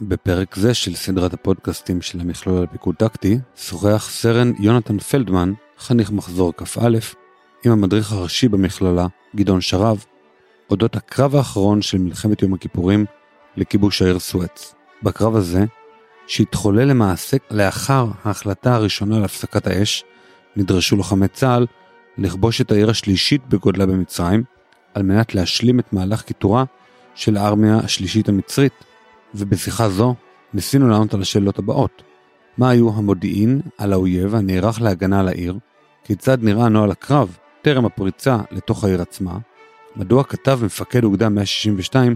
בפרק זה של סדרת הפודקאסטים של המכלול על פיקוד טקטי, שוחח סרן יונתן פלדמן, חניך מחזור כ"א, עם המדריך הראשי במכללה, גדעון שרב, אודות הקרב האחרון של מלחמת יום הכיפורים לכיבוש העיר סואץ. בקרב הזה, שהתחולל למעשה לאחר ההחלטה הראשונה להפסקת האש, נדרשו לוחמי צה"ל לכבוש את העיר השלישית בגודלה במצרים, על מנת להשלים את מהלך קיטורה של הארמיה השלישית המצרית, ובשיחה זו ניסינו לענות על השאלות הבאות: מה היו המודיעין על האויב הנערך להגנה על העיר? כיצד נראה נוהל הקרב טרם הפריצה לתוך העיר עצמה? מדוע כתב מפקד אוגדה 162,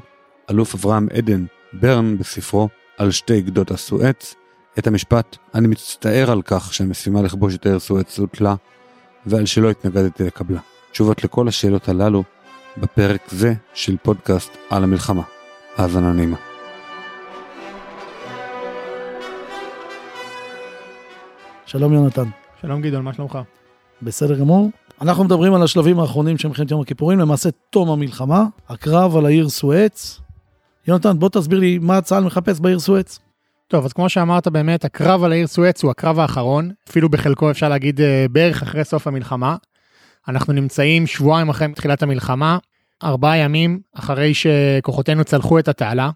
אלוף אברהם עדן ברן בספרו על שתי גדות הסואץ, את המשפט "אני מצטער על כך שהמשימה לכבוש את העיר סואץ הוטלה, ועל שלא התנגדתי לקבלה". תשובות לכל השאלות הללו בפרק זה של פודקאסט על המלחמה. האזנה נעימה. שלום יונתן. שלום גדעון, מה שלומך? בסדר גמור. אנחנו מדברים על השלבים האחרונים של מלחמת יום הכיפורים, למעשה תום המלחמה, הקרב על העיר סואץ. יונתן, בוא תסביר לי מה צה"ל מחפש בעיר סואץ. טוב, אז כמו שאמרת באמת, הקרב על העיר סואץ הוא הקרב האחרון, אפילו בחלקו אפשר להגיד אה, בערך אחרי סוף המלחמה. אנחנו נמצאים שבועיים אחרי תחילת המלחמה, ארבעה ימים אחרי שכוחותינו צלחו את התעלה.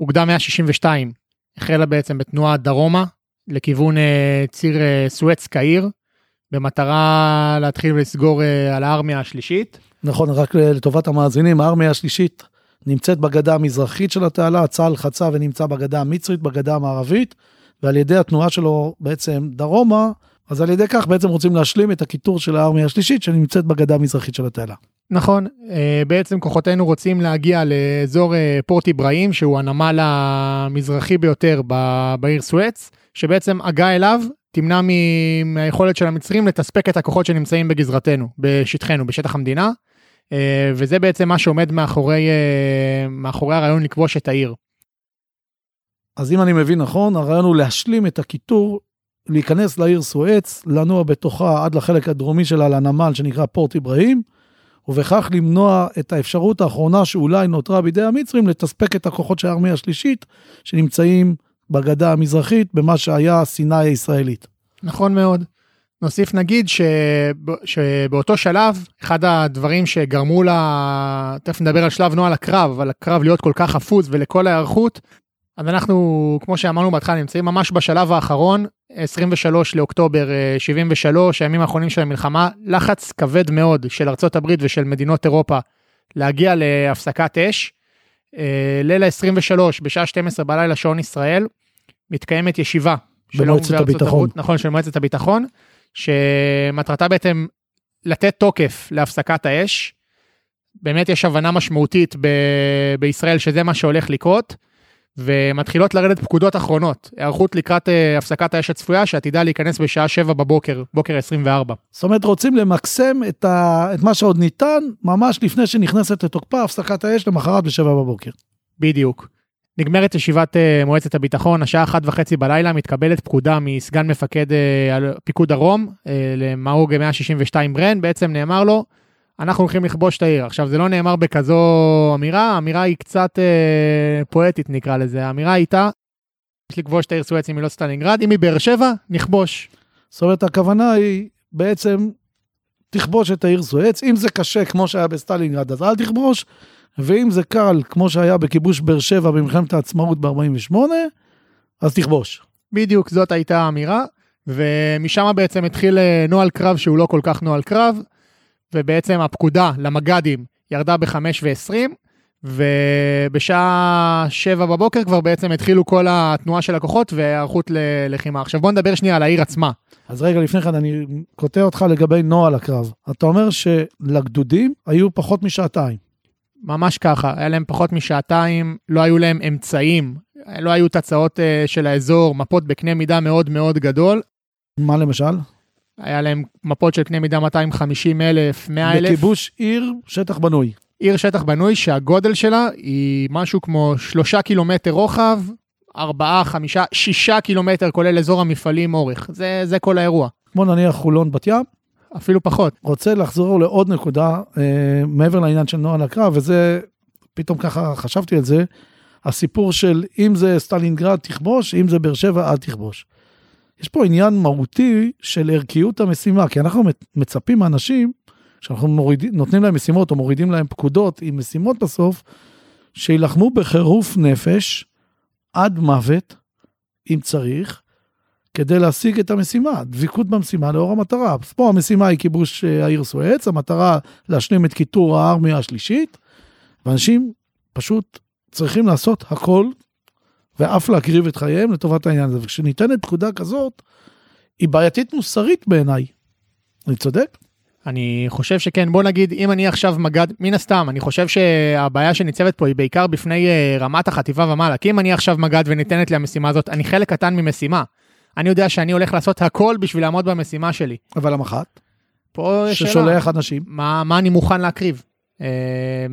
אוגדה 162 החלה בעצם בתנועה דרומה לכיוון אה, ציר סואץ קהיר, במטרה להתחיל ולסגור על הארמיה השלישית. נכון, רק לטובת המאזינים, הארמיה השלישית נמצאת בגדה המזרחית של התעלה, צה"ל חצה ונמצא בגדה המצרית, בגדה המערבית, ועל ידי התנועה שלו בעצם דרומה, אז על ידי כך בעצם רוצים להשלים את הקיטור של הארמיה השלישית שנמצאת בגדה המזרחית של התעלה. נכון, אה, בעצם כוחותינו רוצים להגיע לאזור אה, פורט איברהים, שהוא הנמל המזרחי ביותר בעיר סואץ, שבעצם הגעה אליו תמנע מהיכולת של המצרים לתספק את הכוחות שנמצאים בגזרתנו, בשטחנו, בשטח המדינה. אה, וזה בעצם מה שעומד מאחורי, אה, מאחורי הרעיון לכבוש את העיר. אז אם אני מבין נכון, הרעיון הוא להשלים את הקיטור, להיכנס לעיר סואץ, לנוע בתוכה עד לחלק הדרומי שלה, לנמל שנקרא פורט אברהים, ובכך למנוע את האפשרות האחרונה שאולי נותרה בידי המצרים לתספק את הכוחות של הארמיה השלישית, שנמצאים בגדה המזרחית, במה שהיה סיני הישראלית. נכון מאוד. נוסיף נגיד שב, שבאותו שלב אחד הדברים שגרמו לה, תכף נדבר על שלב נוהל הקרב, אבל הקרב להיות כל כך חפוז ולכל ההיערכות, אז אנחנו כמו שאמרנו בהתחלה נמצאים ממש בשלב האחרון 23 לאוקטובר 73 הימים האחרונים של המלחמה לחץ כבד מאוד של ארצות הברית ושל מדינות אירופה להגיע להפסקת אש. אה, ליל ה-23 בשעה 12 בלילה שעון ישראל מתקיימת ישיבה במועצת הביטחון הברית, נכון של מועצת הביטחון שמטרתה בעצם לתת תוקף להפסקת האש. באמת יש הבנה משמעותית ב- בישראל שזה מה שהולך לקרות, ומתחילות לרדת פקודות אחרונות, היערכות לקראת uh, הפסקת האש הצפויה שעתידה להיכנס בשעה 7 בבוקר, בוקר 24. זאת אומרת רוצים למקסם את, ה... את מה שעוד ניתן ממש לפני שנכנסת לתוקפה הפסקת האש למחרת ב-7 בבוקר. בדיוק. נגמרת ישיבת uh, מועצת הביטחון, השעה אחת וחצי בלילה מתקבלת פקודה מסגן מפקד uh, פיקוד דרום, uh, למאו"ג 162 ברן, בעצם נאמר לו, אנחנו הולכים לכבוש את העיר. עכשיו זה לא נאמר בכזו אמירה, האמירה היא קצת uh, פואטית נקרא לזה, האמירה הייתה, יש לכבוש את העיר סואץ אם היא לא סטלינגרד, אם היא באר שבע, נכבוש. זאת אומרת הכוונה היא בעצם תכבוש את העיר סואץ, אם זה קשה כמו שהיה בסטלינגרד אז אל תכבוש. ואם זה קל, כמו שהיה בכיבוש באר שבע במלחמת העצמאות ב-48, אז תכבוש. בדיוק, זאת הייתה האמירה, ומשם בעצם התחיל אה, נוהל קרב שהוא לא כל כך נוהל קרב, ובעצם הפקודה למג"דים ירדה ב-5 ו-20, ובשעה 7 בבוקר כבר בעצם התחילו כל התנועה של הכוחות והיערכות ללחימה. עכשיו בוא נדבר שנייה על העיר עצמה. אז רגע לפני כן אני קוטע אותך לגבי נוהל הקרב. אתה אומר שלגדודים היו פחות משעתיים. ממש ככה, היה להם פחות משעתיים, לא היו להם אמצעים, לא היו תצעות uh, של האזור, מפות בקנה מידה מאוד מאוד גדול. מה למשל? היה להם מפות של קנה מידה 250 אלף, 100 אלף. בכיבוש עיר, שטח בנוי. עיר שטח בנוי שהגודל שלה היא משהו כמו שלושה קילומטר רוחב, ארבעה, חמישה, שישה קילומטר כולל אזור המפעלים אורך. זה, זה כל האירוע. כמו נניח חולון בת ים? אפילו פחות. רוצה לחזור לעוד נקודה אה, מעבר לעניין של נוהל הקרב, וזה, פתאום ככה חשבתי על זה. הסיפור של אם זה סטלינגרד תכבוש, אם זה באר שבע אל תכבוש. יש פה עניין מהותי של ערכיות המשימה, כי אנחנו מצפים מאנשים, כשאנחנו מורידים, נותנים להם משימות או מורידים להם פקודות עם משימות בסוף, שיילחמו בחירוף נפש עד מוות, אם צריך, כדי להשיג את המשימה, דביקות במשימה לאור המטרה. אז פה המשימה היא כיבוש אה, העיר סואץ, המטרה להשלים את קיטור הארמיה השלישית, ואנשים פשוט צריכים לעשות הכל, ואף להקריב את חייהם לטובת העניין הזה. וכשניתנת פקודה כזאת, היא בעייתית מוסרית בעיניי. אני צודק? אני חושב שכן, בוא נגיד, אם אני עכשיו מג"ד, מן הסתם, אני חושב שהבעיה שניצבת פה היא בעיקר בפני uh, רמת החטיבה ומעלה, כי אם אני עכשיו מג"ד וניתנת לי המשימה הזאת, אני חלק קטן ממשימה. אני יודע שאני הולך לעשות הכל בשביל לעמוד במשימה שלי. אבל המח"ט? פה יש שאלה. ששולח אנשים. מה, מה אני מוכן להקריב? Uh,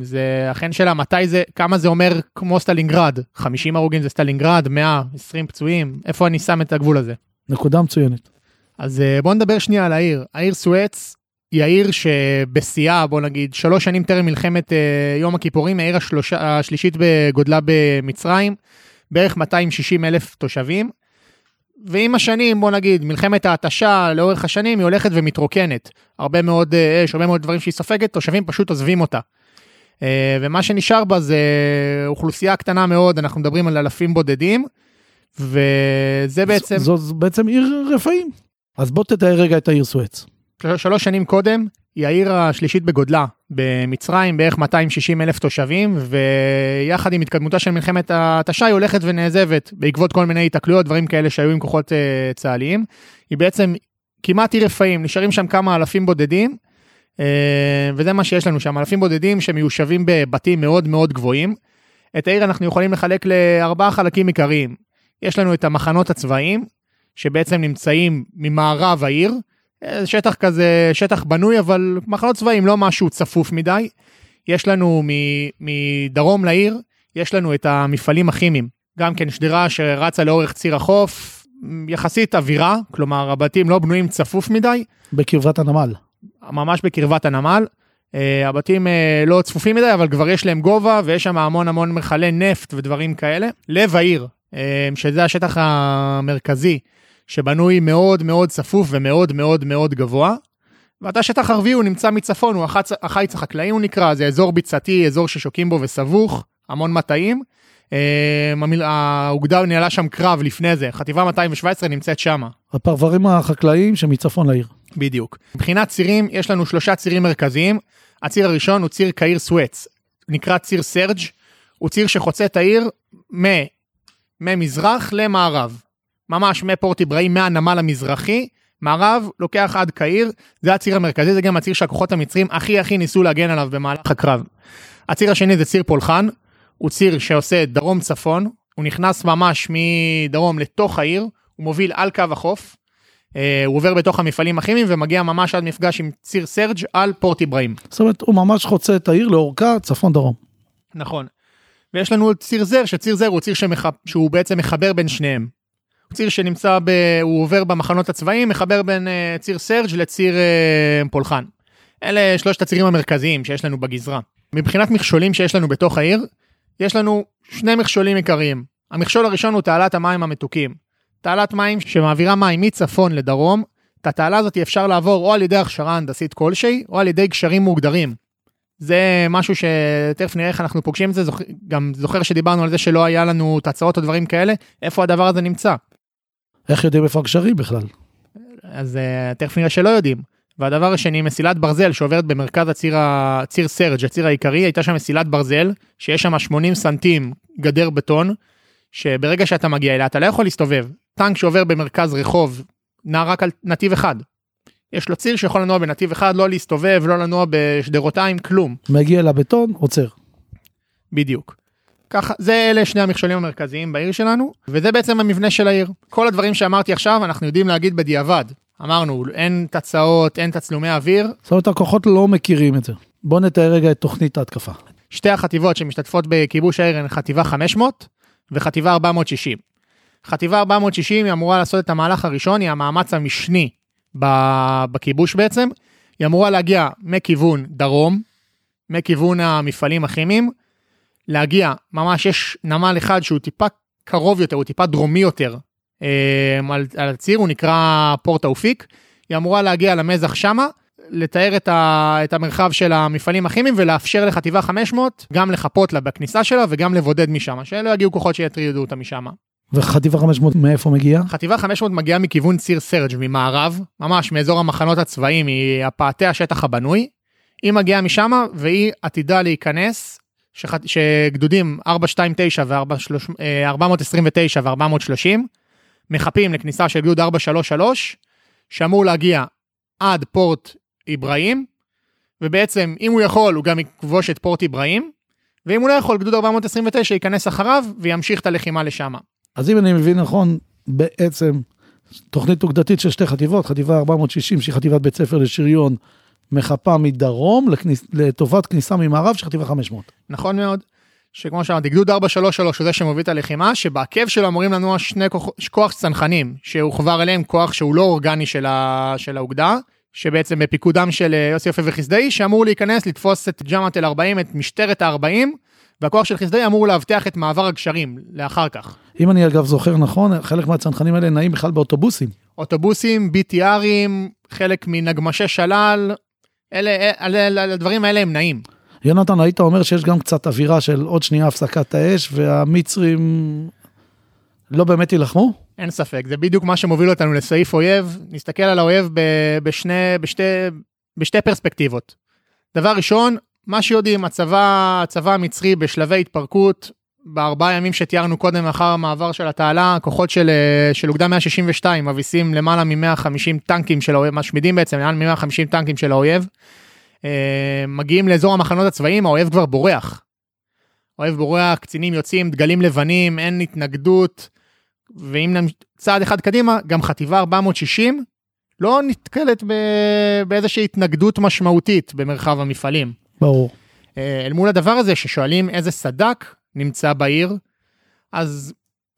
זה אכן שאלה, מתי זה, כמה זה אומר כמו סטלינגרד? 50 הרוגים זה סטלינגרד, 100, 20 פצועים, איפה אני שם את הגבול הזה? נקודה מצוינת. אז uh, בוא נדבר שנייה על העיר. העיר סואץ היא העיר שבשיאה, בוא נגיד, שלוש שנים טרם מלחמת uh, יום הכיפורים, העיר השלוש, השלישית בגודלה במצרים, בערך 260 אלף תושבים. ועם השנים, בוא נגיד, מלחמת ההתשה לאורך השנים היא הולכת ומתרוקנת. הרבה מאוד אה, אש, הרבה מאוד דברים שהיא סופגת, תושבים פשוט עוזבים אותה. אה, ומה שנשאר בה זה אוכלוסייה קטנה מאוד, אנחנו מדברים על אלפים בודדים, וזה בעצם... זו, זו בעצם עיר רפאים. אז בוא תתאר רגע את העיר סואץ. שלוש שנים קודם, היא העיר השלישית בגודלה במצרים, בערך 260 אלף תושבים, ויחד עם התקדמותה של מלחמת ההתשה היא הולכת ונעזבת בעקבות כל מיני התקלויות, דברים כאלה שהיו עם כוחות uh, צה"ליים. היא בעצם כמעט עיר רפאים, נשארים שם כמה אלפים בודדים, uh, וזה מה שיש לנו שם, אלפים בודדים שמיושבים בבתים מאוד מאוד גבוהים. את העיר אנחנו יכולים לחלק לארבעה חלקים עיקריים. יש לנו את המחנות הצבאיים, שבעצם נמצאים ממערב העיר, שטח כזה, שטח בנוי, אבל מחנות צבאיים לא משהו צפוף מדי. יש לנו מדרום לעיר, יש לנו את המפעלים הכימיים. גם כן שדרה שרצה לאורך ציר החוף, יחסית אווירה, כלומר הבתים לא בנויים צפוף מדי. בקרבת הנמל. ממש בקרבת הנמל. Uh, הבתים uh, לא צפופים מדי, אבל כבר יש להם גובה ויש שם המון המון מכלי נפט ודברים כאלה. לב העיר, uh, שזה השטח המרכזי שבנוי מאוד מאוד צפוף ומאוד מאוד מאוד גבוה. ואתה שטח ערבי הוא נמצא מצפון, הוא החצ... החיץ החקלאי הוא נקרא, זה אזור ביצתי, אזור ששוקים בו וסבוך, המון מטעים. אה, האוגדה ניהלה שם קרב לפני זה, חטיבה 217 נמצאת שם. הפרברים החקלאיים שמצפון לעיר. בדיוק. מבחינת צירים, יש לנו שלושה צירים מרכזיים. הציר הראשון הוא ציר קהיר סואץ, נקרא ציר סרג', הוא ציר שחוצה את העיר ממזרח למערב. ממש מפורט אברהים מהנמל המזרחי, מערב, לוקח עד קהיר, זה הציר המרכזי, זה גם הציר שהכוחות המצרים הכי הכי ניסו להגן עליו במהלך הקרב. הציר השני זה ציר פולחן, הוא ציר שעושה דרום צפון, הוא נכנס ממש מדרום לתוך העיר, הוא מוביל על קו החוף, אה, הוא עובר בתוך המפעלים הכימיים ומגיע ממש עד מפגש עם ציר סרג' על פורט אברהים. זאת אומרת, הוא ממש חוצה את העיר לאורכה, צפון דרום. נכון. ויש לנו ציר זר, שציר זר הוא ציר שמח... שהוא בעצם מחבר בין שניהם. ציר שנמצא, ב... הוא עובר במחנות הצבאיים, מחבר בין uh, ציר סרג' לציר uh, פולחן. אלה שלושת הצירים המרכזיים שיש לנו בגזרה. מבחינת מכשולים שיש לנו בתוך העיר, יש לנו שני מכשולים עיקריים. המכשול הראשון הוא תעלת המים המתוקים. תעלת מים שמעבירה מים מצפון לדרום, את התעלה הזאת אפשר לעבור או על ידי הכשרה הנדסית כלשהי, או על ידי גשרים מוגדרים. זה משהו שתכף נראה איך אנחנו פוגשים את זה, זוכ... גם זוכר שדיברנו על זה שלא היה לנו תצעות או דברים כאלה, איפה הדבר הזה נמצא. איך יודעים איפה הגשרים בכלל? אז uh, תכף נראה שלא יודעים. והדבר השני, מסילת ברזל שעוברת במרכז הציר, הציר סרג', הציר העיקרי, הייתה שם מסילת ברזל, שיש שם 80 סנטים גדר בטון, שברגע שאתה מגיע אליה אתה לא יכול להסתובב. טנק שעובר במרכז רחוב, נע רק על נתיב אחד. יש לו ציר שיכול לנוע בנתיב אחד, לא להסתובב, לא לנוע בשדרותיים, כלום. מגיע לבטון, עוצר. בדיוק. ככה, זה אלה שני המכשולים המרכזיים בעיר שלנו, וזה בעצם המבנה של העיר. כל הדברים שאמרתי עכשיו, אנחנו יודעים להגיד בדיעבד. אמרנו, אין תצעות, אין תצלומי אוויר. זאת אומרת, הכוחות לא מכירים את זה. בוא נתאר רגע את תוכנית ההתקפה. שתי החטיבות שמשתתפות בכיבוש העיר הן חטיבה 500 וחטיבה 460. חטיבה 460 היא אמורה לעשות את המהלך הראשון, היא המאמץ המשני בכיבוש בעצם. היא אמורה להגיע מכיוון דרום, מכיוון המפעלים הכימיים, להגיע, ממש יש נמל אחד שהוא טיפה קרוב יותר, הוא טיפה דרומי יותר אה, על, על הציר, הוא נקרא פורט האופיק. היא אמורה להגיע למזח שמה, לתאר את, ה, את המרחב של המפעלים הכימיים ולאפשר לחטיבה 500 גם לחפות לה בכניסה שלה וגם לבודד משם, שלא יגיעו כוחות שיטרידו אותה משם. וחטיבה 500 מאיפה מגיעה? חטיבה 500 מגיעה מכיוון ציר סרג' ממערב, ממש מאזור המחנות הצבאיים, היא הפאתי השטח הבנוי. היא מגיעה משם והיא עתידה להיכנס, שח... שגדודים 429 ו-429 ו-430 מחפים לכניסה של גדוד 433, שאמור להגיע עד פורט איברהים, ובעצם אם הוא יכול הוא גם יכבוש את פורט איברהים, ואם הוא לא יכול גדוד 429 ייכנס אחריו וימשיך את הלחימה לשם. אז אם אני מבין נכון, בעצם תוכנית אוגדתית של שתי חטיבות, חטיבה 460 שהיא חטיבת בית ספר לשריון, מחפה מדרום לכניס, לטובת כניסה ממערב של חטיבה 500. נכון מאוד. שכמו שאמרתי, גדוד 433 הוא זה שמוביל את הלחימה, שבעקב שלו אמורים לנוע שני כוח, כוח צנחנים, שהוחבר אליהם כוח שהוא לא אורגני של, ה, של האוגדה, שבעצם בפיקודם של אה, יוסי יפה וחסדאי, שאמור להיכנס לתפוס את ג'מאט אל 40, את משטרת ה-40, והכוח של חסדאי אמור לאבטח את מעבר הגשרים לאחר כך. אם אני אגב זוכר נכון, חלק מהצנחנים האלה נעים בכלל באוטובוסים. אוטובוסים, BTRים, חלק מנגמשי שלל, אלה, אלה, הדברים האלה הם נעים. יונתן, היית אומר שיש גם קצת אווירה של עוד שנייה הפסקת האש, והמצרים לא באמת יילחמו? אין ספק, זה בדיוק מה שמוביל אותנו לסעיף אויב. נסתכל על האויב בשני, בשתי, בשתי פרספקטיבות. דבר ראשון, מה שיודעים, הצבא, הצבא המצרי בשלבי התפרקות, בארבעה ימים שתיארנו קודם אחר המעבר של התעלה, כוחות של, של אוגדה 162 מביסים למעלה מ-150 טנקים של האויב, משמידים בעצם למעלה מ-150 טנקים של האויב. אה, מגיעים לאזור המחנות הצבאיים, האויב כבר בורח. האויב בורח, קצינים יוצאים, דגלים לבנים, אין התנגדות. ואם צעד אחד קדימה, גם חטיבה 460 לא נתקלת באיזושהי התנגדות משמעותית במרחב המפעלים. ברור. אה, אל מול הדבר הזה ששואלים איזה סדק נמצא בעיר, אז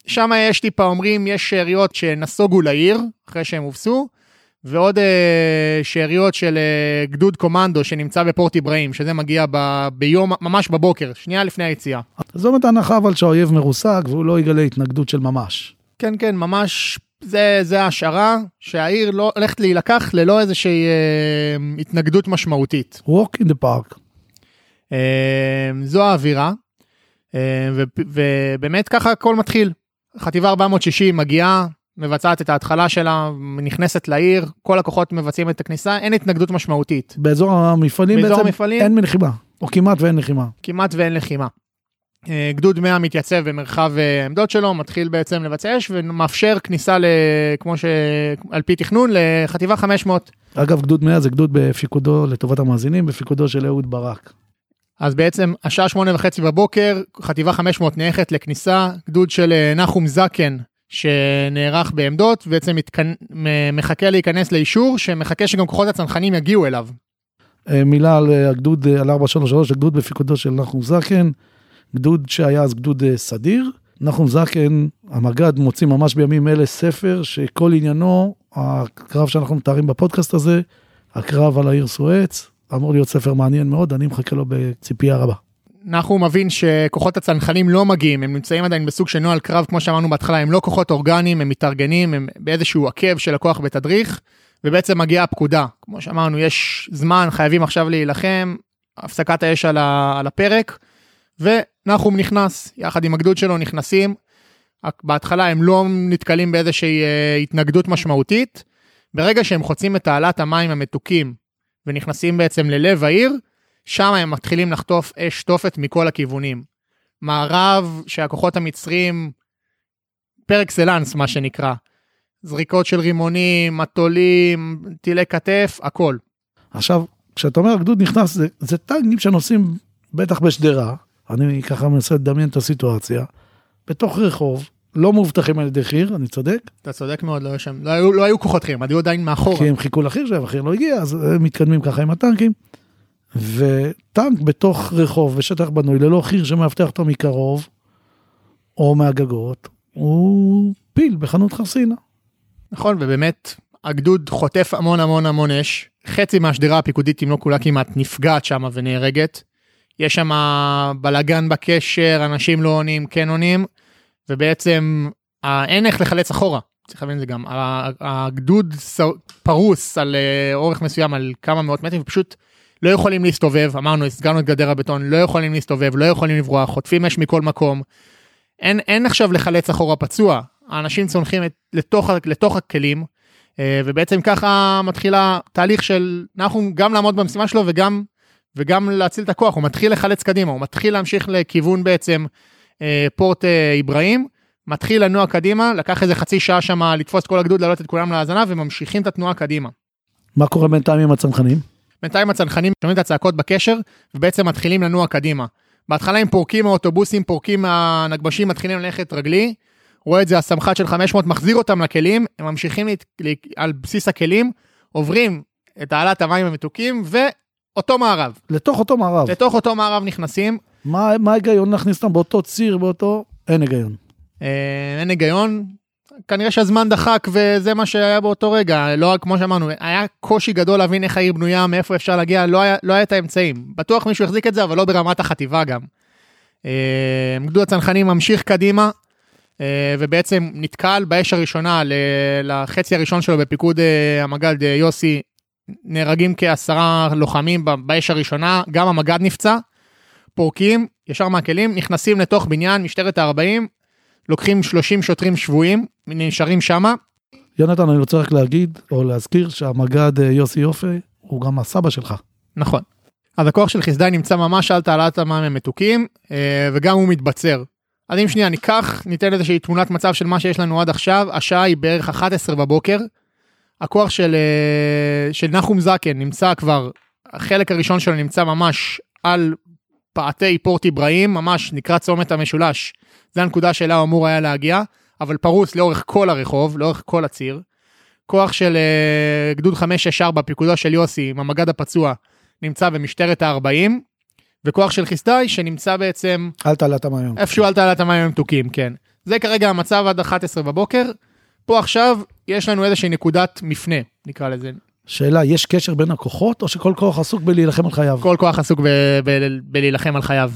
שם יש טיפה אומרים יש שאריות שנסוגו לעיר אחרי שהם הובסו, ועוד אה, שאריות של אה, גדוד קומנדו שנמצא בפורט איברהים, שזה מגיע ב, ביום, ממש בבוקר, שנייה לפני היציאה. זאת אומרת הנחה אבל שהאויב מרוסק והוא לא יגלה התנגדות של ממש. כן, כן, ממש, זה, זה ההשערה שהעיר לא הולכת להילקח ללא איזושהי אה, התנגדות משמעותית. walk in the park. אה, זו האווירה, ובאמת ככה הכל מתחיל. חטיבה 460 מגיעה, מבצעת את ההתחלה שלה, נכנסת לעיר, כל הכוחות מבצעים את הכניסה, אין התנגדות משמעותית. באזור המפעלים באזור בעצם המפעלים, אין מלחימה, או כמעט ואין לחימה. כמעט ואין לחימה. אה, גדוד 100 מתייצב במרחב אה, העמדות שלו, מתחיל בעצם לבצע אש ומאפשר כניסה, ל, כמו שעל פי תכנון, לחטיבה 500. אגב, גדוד 100 זה גדוד בפיקודו, לטובת המאזינים, בפיקודו של אהוד ברק. אז בעצם השעה שמונה וחצי בבוקר, חטיבה 500 נערכת לכניסה, גדוד של אה, נחום זקן שנערך בעמדות, בעצם מתכנ... מחכה להיכנס לאישור, שמחכה שגם כוחות הצנחנים יגיעו אליו. מילה על הגדוד, על 433, הגדוד בפיקודו של נחום זקן. גדוד שהיה אז גדוד אה, סדיר. נחום זקן, המג"ד, מוציא ממש בימים אלה ספר שכל עניינו, הקרב שאנחנו מתארים בפודקאסט הזה, הקרב על העיר סואץ, אמור להיות ספר מעניין מאוד, אני מחכה לו בציפייה רבה. נחום מבין שכוחות הצנחנים לא מגיעים, הם נמצאים עדיין בסוג של נוהל קרב, כמו שאמרנו בהתחלה, הם לא כוחות אורגניים, הם מתארגנים, הם באיזשהו עקב של הכוח בתדריך, ובעצם מגיעה הפקודה. כמו שאמרנו, יש זמן, חייבים עכשיו להילחם, הפסקת האש על, על הפרק. ונחום נכנס, יחד עם הגדוד שלו נכנסים. בהתחלה הם לא נתקלים באיזושהי אה, התנגדות משמעותית. ברגע שהם חוצים את תעלת המים המתוקים ונכנסים בעצם ללב העיר, שם הם מתחילים לחטוף אש תופת מכל הכיוונים. מערב שהכוחות המצרים, פר אקסלנס מה שנקרא, זריקות של רימונים, מטולים, טילי כתף, הכל. עכשיו, כשאתה אומר הגדוד נכנס, זה, זה טנקים שנוסעים בטח בשדרה, אני ככה מנסה לדמיין את הסיטואציה, בתוך רחוב, לא מאובטחים על ידי חי"ר, אני צודק? אתה צודק מאוד, לא, שם, לא, היו, לא היו כוחות חי"ר, הם היו עדיין מאחורה. כי הם חיכו לחי"ר שלהם, החי"ר לא הגיע, אז הם מתקדמים ככה עם הטנקים. וטנק בתוך רחוב בשטח בנוי ללא חי"ר שמאבטח אותו מקרוב, או מהגגות, הוא פיל בחנות חרסינה. נכון, ובאמת, הגדוד חוטף המון המון המון אש. חצי מהשדרה הפיקודית, אם לא כולה כמעט, נפגעת שם ונהרגת. יש שם בלאגן בקשר, אנשים לא עונים, כן עונים, ובעצם אה, אין איך לחלץ אחורה. צריך להבין את זה גם. הגדוד פרוס על אה, אורך מסוים, על כמה מאות מטרים, ופשוט לא יכולים להסתובב, אמרנו, הסגרנו את גדר הבטון, לא יכולים להסתובב, לא יכולים לברוח, חוטפים אש מכל מקום. אין, אין עכשיו לחלץ אחורה פצוע, האנשים צונחים את, לתוך, לתוך הכלים, אה, ובעצם ככה מתחילה תהליך של נחום גם לעמוד במשימה שלו וגם, וגם להציל את הכוח, הוא מתחיל לחלץ קדימה, הוא מתחיל להמשיך לכיוון בעצם פורט אה, איברהים, מתחיל לנוע קדימה, לקח איזה חצי שעה שם לתפוס את כל הגדוד, להעלות את כולם להאזנה, וממשיכים את התנועה קדימה. מה קורה בינתיים עם הצנחנים? בינתיים הצנחנים שומעים את הצעקות בקשר, ובעצם מתחילים לנוע קדימה. בהתחלה הם פורקים מהאוטובוסים, פורקים מהנגמשים, מתחילים ללכת רגלי. רואה את זה הסמח"ט של 500, מחזיר אותם לכלים, הם ממשיכים להת... לה- על בסיס הכלים, עוברים את תעלת המים המתוקים, ואותו מערב. לתוך אותו מערב. לתוך אותו מערב נכנסים, מה ההיגיון להכניס אותם באותו ציר, באותו... אין היגיון. אה, אין היגיון, כנראה שהזמן דחק וזה מה שהיה באותו רגע, לא כמו שאמרנו, היה קושי גדול להבין איך העיר בנויה, מאיפה אפשר להגיע, לא היה, לא היה את האמצעים. בטוח מישהו החזיק את זה, אבל לא ברמת החטיבה גם. אה, גדוד הצנחנים ממשיך קדימה, אה, ובעצם נתקל באש הראשונה לחצי הראשון שלו בפיקוד המג"ד יוסי, נהרגים כעשרה לוחמים באש הראשונה, גם המג"ד נפצע, פורקים ישר מהכלים, נכנסים לתוך בניין משטרת ה-40, לוקחים 30 שוטרים שבויים, נשארים שמה. יונתן, אני רוצה רק להגיד, או להזכיר, שהמג"ד אה, יוסי יופי הוא גם הסבא שלך. נכון. אז הכוח של חסדאי נמצא ממש על תעלת המים המתוקים, אה, וגם הוא מתבצר. אז אם שנייה ניקח, ניתן איזושהי תמונת מצב של מה שיש לנו עד עכשיו, השעה היא בערך 11 בבוקר. הכוח של, אה, של נחום זקן נמצא כבר, החלק הראשון שלו נמצא ממש על פעתי פורט איברהים, ממש נקרא צומת המשולש. זה הנקודה שאליה הוא אמור היה להגיע, אבל פרוס לאורך כל הרחוב, לאורך כל הציר. כוח של אה, גדוד 564, פיקודו של יוסי, עם המג"ד הפצוע, נמצא במשטרת ה-40, וכוח של חסדאי שנמצא בעצם אל תעלה את המים. איפשהו על תעלת המים המתוקים, כן. זה כרגע המצב עד 11 בבוקר. פה עכשיו יש לנו איזושהי נקודת מפנה, נקרא לזה. שאלה, יש קשר בין הכוחות, או שכל כוח עסוק בלהילחם על חייו? כל כוח עסוק בלהילחם על חייו.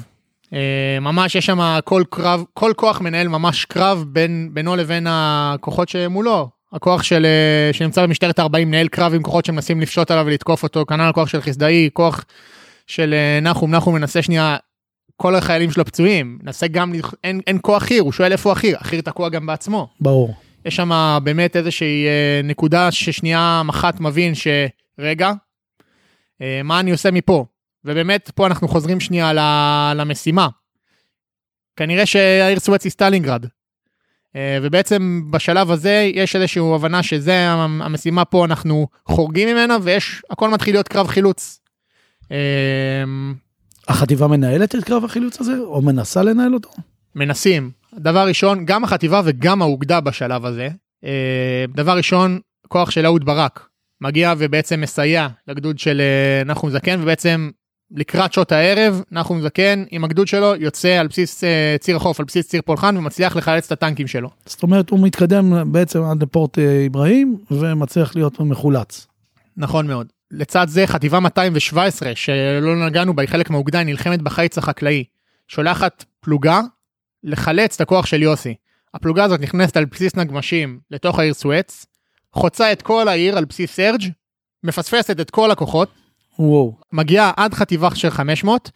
אה, ממש יש שם כל קרב, כל כוח מנהל ממש קרב בין, בינו לבין הכוחות שמולו. הכוח של, אה, שנמצא במשטרת ה-40 מנהל קרב עם כוחות שמנסים לפשוט עליו ולתקוף אותו, כנ"ל הכוח של חסדאי, כוח של אה, נחום, נחום מנסה שנייה, כל החיילים שלו פצועים, מנסה גם, אין, אין כוח חי"ר, הוא שואל איפה החי"ר, החי"ר תקוע גם בעצמו. ברור. יש שם באמת איזושהי אה, נקודה ששנייה מח"ט מבין שרגע, אה, מה אני עושה מפה? ובאמת פה אנחנו חוזרים שנייה למשימה. כנראה שהעיר סואץ היא סטלינגרד. אה, ובעצם בשלב הזה יש איזושהי הבנה שזה המ- המשימה פה אנחנו חורגים ממנה ויש הכל מתחיל להיות קרב חילוץ. החטיבה מנהלת את קרב החילוץ הזה, או מנסה לנהל אותו? מנסים. דבר ראשון, גם החטיבה וגם האוגדה בשלב הזה. אה, דבר ראשון, כוח של אהוד ברק מגיע ובעצם מסייע לגדוד של אה, נחום זקן, ובעצם לקראת שעות הערב, נחום זקן עם הגדוד שלו יוצא על בסיס אה, ציר החוף, על בסיס ציר פולחן, ומצליח לחלץ את הטנקים שלו. זאת אומרת, הוא מתקדם בעצם עד לפורט אברהים, ומצליח להיות מחולץ. נכון מאוד. לצד זה חטיבה 217 שלא נגענו בה היא חלק מהאוגדה נלחמת בחיץ החקלאי. שולחת פלוגה לחלץ את הכוח של יוסי. הפלוגה הזאת נכנסת על בסיס נגמשים לתוך העיר סואץ, חוצה את כל העיר על בסיס סרג', מפספסת את כל הכוחות, וואו. מגיעה עד חטיבה של 500,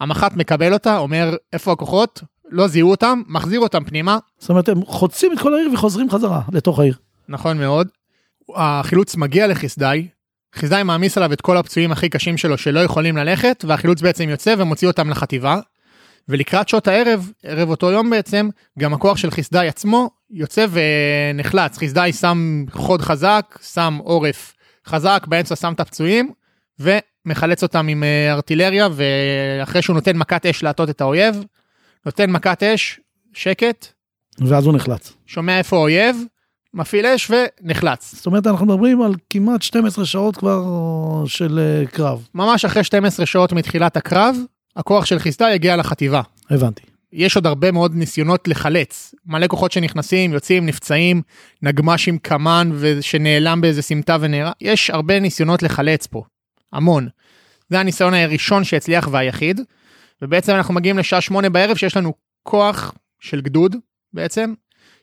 המח"ט מקבל אותה, אומר איפה הכוחות, לא זיהו אותם, מחזיר אותם פנימה, זאת אומרת, הם חוצים את כל העיר וחוזרים חזרה לתוך העיר. נכון מאוד. החילוץ מגיע לחסדאי, חסדאי מעמיס עליו את כל הפצועים הכי קשים שלו שלא יכולים ללכת, והחילוץ בעצם יוצא ומוציא אותם לחטיבה. ולקראת שעות הערב, ערב אותו יום בעצם, גם הכוח של חסדאי עצמו יוצא ונחלץ. חסדאי שם חוד חזק, שם עורף חזק, באמצע שם את הפצועים, ומחלץ אותם עם אה, ארטילריה, ואחרי שהוא נותן מכת אש להטות את האויב, נותן מכת אש, שקט, ואז הוא נחלץ. שומע איפה האויב, מפעיל אש ונחלץ. זאת אומרת, אנחנו מדברים על כמעט 12 שעות כבר של אה, קרב. ממש אחרי 12 שעות מתחילת הקרב, הכוח של חסדאי יגיע לחטיבה. הבנתי. יש עוד הרבה מאוד ניסיונות לחלץ. מלא כוחות שנכנסים, יוצאים, נפצעים, נגמ"ש עם קמן שנעלם באיזה סמטה ונהרג. יש הרבה ניסיונות לחלץ פה. המון. זה הניסיון הראשון שהצליח והיחיד. ובעצם אנחנו מגיעים לשעה שמונה בערב שיש לנו כוח של גדוד בעצם,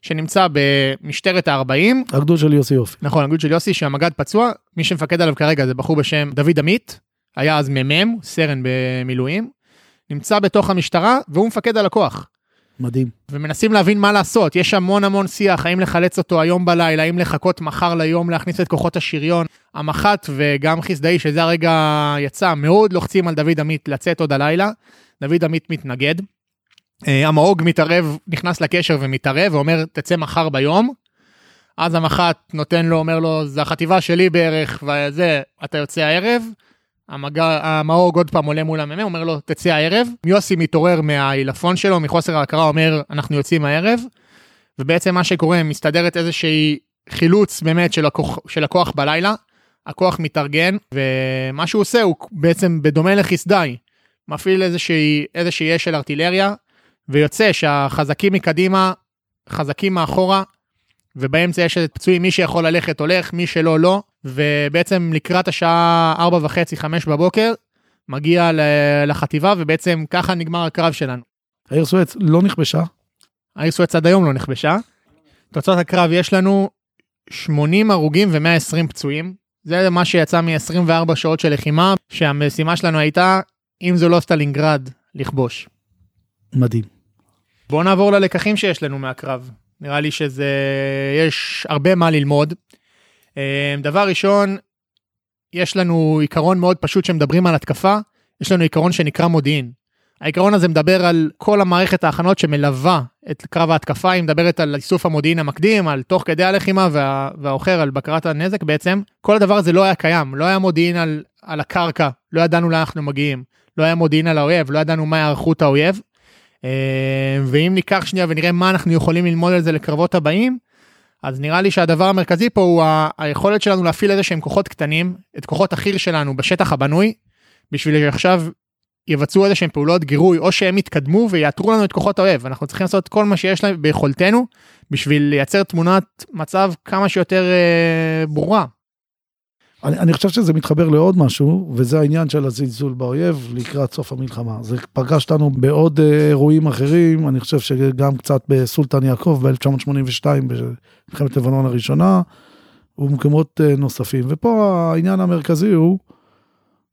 שנמצא במשטרת ה-40, הגדוד של יוסי יופי. נכון, הגדוד של יוסי שהמג"ד פצוע, מי שמפקד עליו כרגע זה בחור בשם דוד עמית, היה אז מ"מ, סרן במילואים, נמצא בתוך המשטרה והוא מפקד על הכוח. מדהים. ומנסים להבין מה לעשות, יש המון המון שיח, האם לחלץ אותו היום בלילה, האם לחכות מחר ליום להכניס את כוחות השריון. המח"ט וגם חיסדאי, שזה הרגע יצא, מאוד לוחצים על דוד עמית לצאת עוד הלילה. דוד עמית מתנגד. אה, המאוג מתערב, נכנס לקשר ומתערב ואומר, תצא מחר ביום. אז המח"ט נותן לו, אומר לו, זה החטיבה שלי בערך, וזה, אתה יוצא הערב. המגע, המאוג עוד פעם עולה מול המ"מ, אומר לו, תצא הערב. יוסי מתעורר מהעילפון שלו, מחוסר ההכרה, אומר, אנחנו יוצאים הערב. ובעצם מה שקורה, מסתדרת איזושהי חילוץ באמת של הכוח, של הכוח בלילה. הכוח מתארגן, ומה שהוא עושה הוא בעצם בדומה לחסדאי, מפעיל איזושהי, איזושהי אש של ארטילריה, ויוצא שהחזקים מקדימה, חזקים מאחורה, ובאמצע יש את פצועים, מי שיכול ללכת הולך, מי שלא לא, ובעצם לקראת השעה 4 וחצי, 5 בבוקר, מגיע לחטיבה, ובעצם ככה נגמר הקרב שלנו. העיר סואץ לא נכבשה. העיר סואץ עד היום לא נכבשה. תוצאות הקרב יש לנו 80 הרוגים ו-120 פצועים. זה מה שיצא מ-24 שעות של לחימה, שהמשימה שלנו הייתה, אם זו לא סטלינגרד, לכבוש. מדהים. בואו נעבור ללקחים שיש לנו מהקרב. נראה לי שזה, יש הרבה מה ללמוד. אה, דבר ראשון, יש לנו עיקרון מאוד פשוט שמדברים על התקפה, יש לנו עיקרון שנקרא מודיעין. העיקרון הזה מדבר על כל המערכת ההכנות שמלווה את קרב ההתקפה, היא מדברת על איסוף המודיעין המקדים, על תוך כדי הלחימה וה, והאוחר על בקרת הנזק בעצם. כל הדבר הזה לא היה קיים, לא היה מודיעין על, על הקרקע, לא ידענו לאן אנחנו מגיעים, לא היה מודיעין על האויב, לא ידענו מה היערכות האויב. אה, ואם ניקח שנייה ונראה מה אנחנו יכולים ללמוד על זה לקרבות הבאים, אז נראה לי שהדבר המרכזי פה הוא היכולת שלנו להפעיל איזה שהם כוחות קטנים, את כוחות החי"ר שלנו בשטח הבנוי, בשביל שעכשיו יבצעו איזה שהם פעולות גירוי, או שהם יתקדמו ויאתרו לנו את כוחות האויב. אנחנו צריכים לעשות כל מה שיש להם ביכולתנו, בשביל לייצר תמונת מצב כמה שיותר אה, ברורה. אני, אני חושב שזה מתחבר לעוד משהו, וזה העניין של הזלזול באויב לקראת סוף המלחמה. זה פגש אותנו בעוד אה, אירועים אחרים, אני חושב שגם קצת בסולטן יעקב ב-1982, במלחמת לבנון הראשונה, ובמקומות אה, נוספים. ופה העניין המרכזי הוא,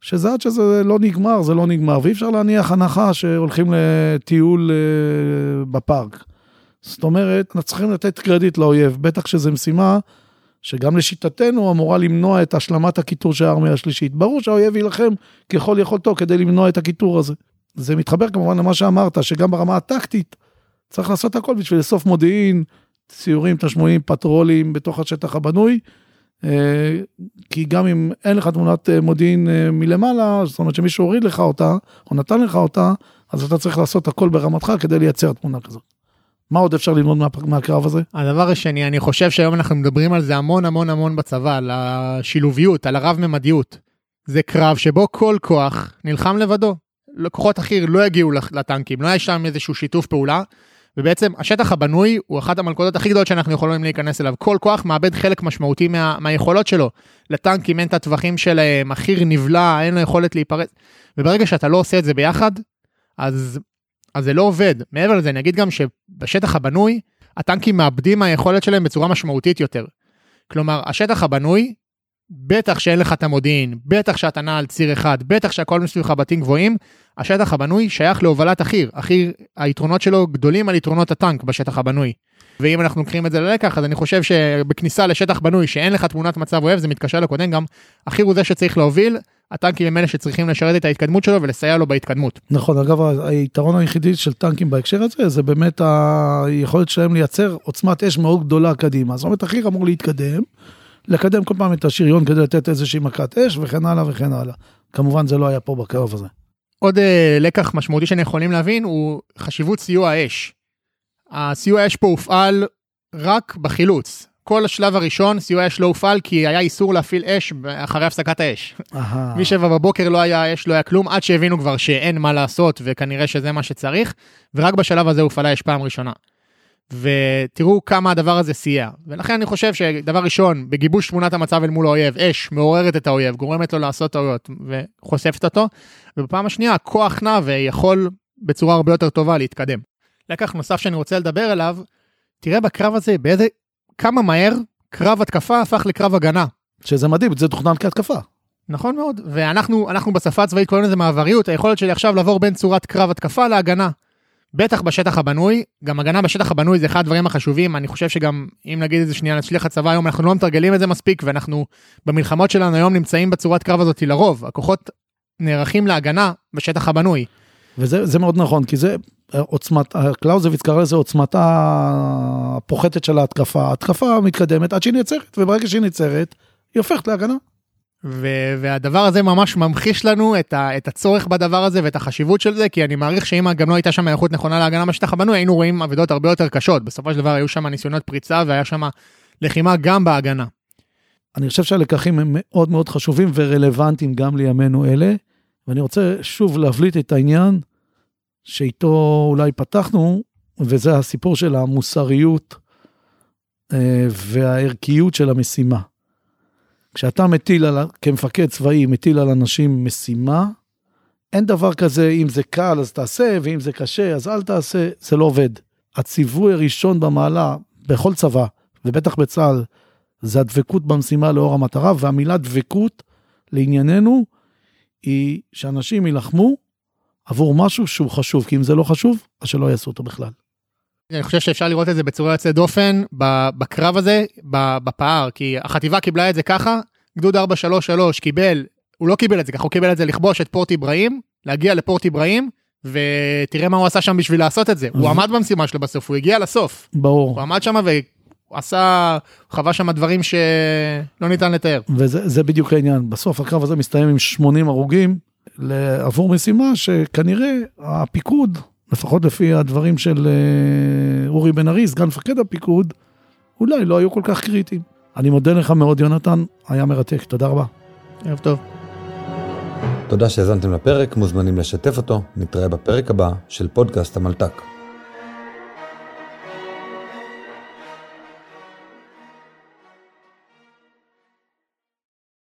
שזה עד שזה לא נגמר, זה לא נגמר, ואי אפשר להניח הנחה שהולכים לטיול אה, בפארק. זאת אומרת, אנחנו צריכים לתת קרדיט לאויב, בטח שזו משימה שגם לשיטתנו אמורה למנוע את השלמת הקיטור של הארמיה השלישית. ברור שהאויב יילחם ככל יכולתו כדי למנוע את הקיטור הזה. זה מתחבר כמובן למה שאמרת, שגם ברמה הטקטית צריך לעשות הכל בשביל לאסוף מודיעין, סיורים, תשמועים, פטרולים בתוך השטח הבנוי. אה, כי גם אם אין לך תמונת אה, מודיעין אה, מלמעלה, זאת אומרת שמישהו הוריד לך אותה, או נתן לך אותה, אז אתה צריך לעשות הכל ברמתך כדי לייצר תמונה כזאת. מה עוד אפשר ללמוד מה, מהקרב הזה? הדבר השני, אני חושב שהיום אנחנו מדברים על זה המון המון המון בצבא, על השילוביות, על הרב-ממדיות. זה קרב שבו כל כוח נלחם לבדו. כוחות החי"ר לא יגיעו לטנקים, לא היה שם איזשהו שיתוף פעולה. ובעצם השטח הבנוי הוא אחת המלכודות הכי גדולות שאנחנו יכולים להיכנס אליו. כל כוח מאבד חלק משמעותי מה, מהיכולות שלו. לטנקים אין את הטווחים שלהם, החי"ר נבלע, אין לו יכולת להיפרץ. וברגע שאתה לא עושה את זה ביחד, אז אז זה לא עובד. מעבר לזה, אני אגיד גם שבשטח הבנוי, הטנקים מאבדים מהיכולת שלהם בצורה משמעותית יותר. כלומר, השטח הבנוי, בטח שאין לך את המודיעין, בטח שאתה נע על ציר אחד, בטח שהכל מסביבך בתים גבוהים, השטח הבנוי שייך להובלת החי"ר. החי"ר, היתרונות שלו גדולים על יתרונות הטנק בשטח הבנוי. ואם אנחנו לוקחים את זה ללקח, אז אני חושב שבכניסה לשטח בנוי שאין לך תמונת מצב אוהב, זה מתקשר לקודם גם, החי"ר הוא זה שצריך להוביל, הטנקים הם אלה שצריכים לשרת את ההתקדמות שלו ולסייע לו בהתקדמות. נכון, אגב, היתרון היחידי של טנקים בהקשר הזה, זה באמת היכולת שלהם לייצר עוצמת אש מאוד גדולה קדימה. זאת אומרת, החי"ר אמור להתקדם, לקדם כל פעם את השריון כדי לתת איזושהי מכת אש וכן הלאה וכן הלאה. כמובן זה לא היה פה בקרב הזה. עוד uh, לקח משמעותי שאני יכולים להבין הוא חשיבות סיוע האש. הסיוע האש פה הופעל רק בחילוץ. כל השלב הראשון סיוע אש לא הופעל כי היה איסור להפעיל אש אחרי הפסקת האש. משבע בבוקר לא היה אש, לא היה כלום, עד שהבינו כבר שאין מה לעשות וכנראה שזה מה שצריך, ורק בשלב הזה הופעלה אש פעם ראשונה. ותראו כמה הדבר הזה סייע. ולכן אני חושב שדבר ראשון, בגיבוש תמונת המצב אל מול האויב, אש מעוררת את האויב, גורמת לו לעשות טעויות וחושפת אותו, ובפעם השנייה הכוח נע ויכול בצורה הרבה יותר טובה להתקדם. לקח נוסף שאני רוצה לדבר עליו, תראה בקרב הזה באיזה, כמה מהר קרב התקפה הפך לקרב הגנה. שזה מדהים, זה תוכנן כהתקפה. נכון מאוד, ואנחנו אנחנו בשפה הצבאית קוראים לזה מעבריות, היכולת שלי עכשיו לעבור בין צורת קרב התקפה להגנה. בטח בשטח הבנוי, גם הגנה בשטח הבנוי זה אחד הדברים החשובים, אני חושב שגם אם נגיד איזה שנייה נצליח הצבא היום, אנחנו לא מתרגלים את זה מספיק, ואנחנו במלחמות שלנו היום נמצאים בצורת קרב הזאת לרוב, הכוחות נערכים להגנה בשטח הבנוי. וזה מאוד נכון, כי זה עוצמת, קלאוזוויץ קרא לזה עוצמתה הפוחתת של ההתקפה, ההתקפה מתקדמת עד שהיא נעצרת, וברגע שהיא נעצרת, היא הופכת להגנה. ו- והדבר הזה ממש ממחיש לנו את, ה- את הצורך בדבר הזה ואת החשיבות של זה, כי אני מעריך שאם גם לא הייתה שם איכות נכונה להגנה בשטח הבנוי, היינו רואים אבדות הרבה יותר קשות. בסופו של דבר היו שם ניסיונות פריצה והיה שם לחימה גם בהגנה. אני חושב שהלקחים הם מאוד מאוד חשובים ורלוונטיים גם לימינו אלה, ואני רוצה שוב להבליט את העניין שאיתו אולי פתחנו, וזה הסיפור של המוסריות אה, והערכיות של המשימה. כשאתה מטיל על, כמפקד צבאי, מטיל על אנשים משימה, אין דבר כזה, אם זה קל אז תעשה, ואם זה קשה אז אל תעשה, זה לא עובד. הציווי הראשון במעלה, בכל צבא, ובטח בצה"ל, זה הדבקות במשימה לאור המטרה, והמילה דבקות, לענייננו, היא שאנשים יילחמו עבור משהו שהוא חשוב, כי אם זה לא חשוב, אז שלא יעשו אותו בכלל. אני חושב שאפשר לראות את זה בצורה יוצאת דופן בקרב הזה, בפער, כי החטיבה קיבלה את זה ככה, גדוד 433 קיבל, הוא לא קיבל את זה ככה, הוא קיבל את זה לכבוש את פורט איברהים, להגיע לפורט איברהים, ותראה מה הוא עשה שם בשביל לעשות את זה. הוא עמד במשימה שלו בסוף, הוא הגיע לסוף. ברור. הוא עמד שם והוא עשה, חווה שם דברים שלא ניתן לתאר. וזה בדיוק העניין, בסוף הקרב הזה מסתיים עם 80 הרוגים עבור משימה שכנראה הפיקוד לפחות לפי הדברים של אה, אורי בן ארי, סגן מפקד הפיקוד, אולי לא היו כל כך קריטיים. אני מודה לך מאוד, יונתן, היה מרתק, תודה רבה. ערב טוב. תודה שהאזנתם לפרק, מוזמנים לשתף אותו, נתראה בפרק הבא של פודקאסט המלת"ק.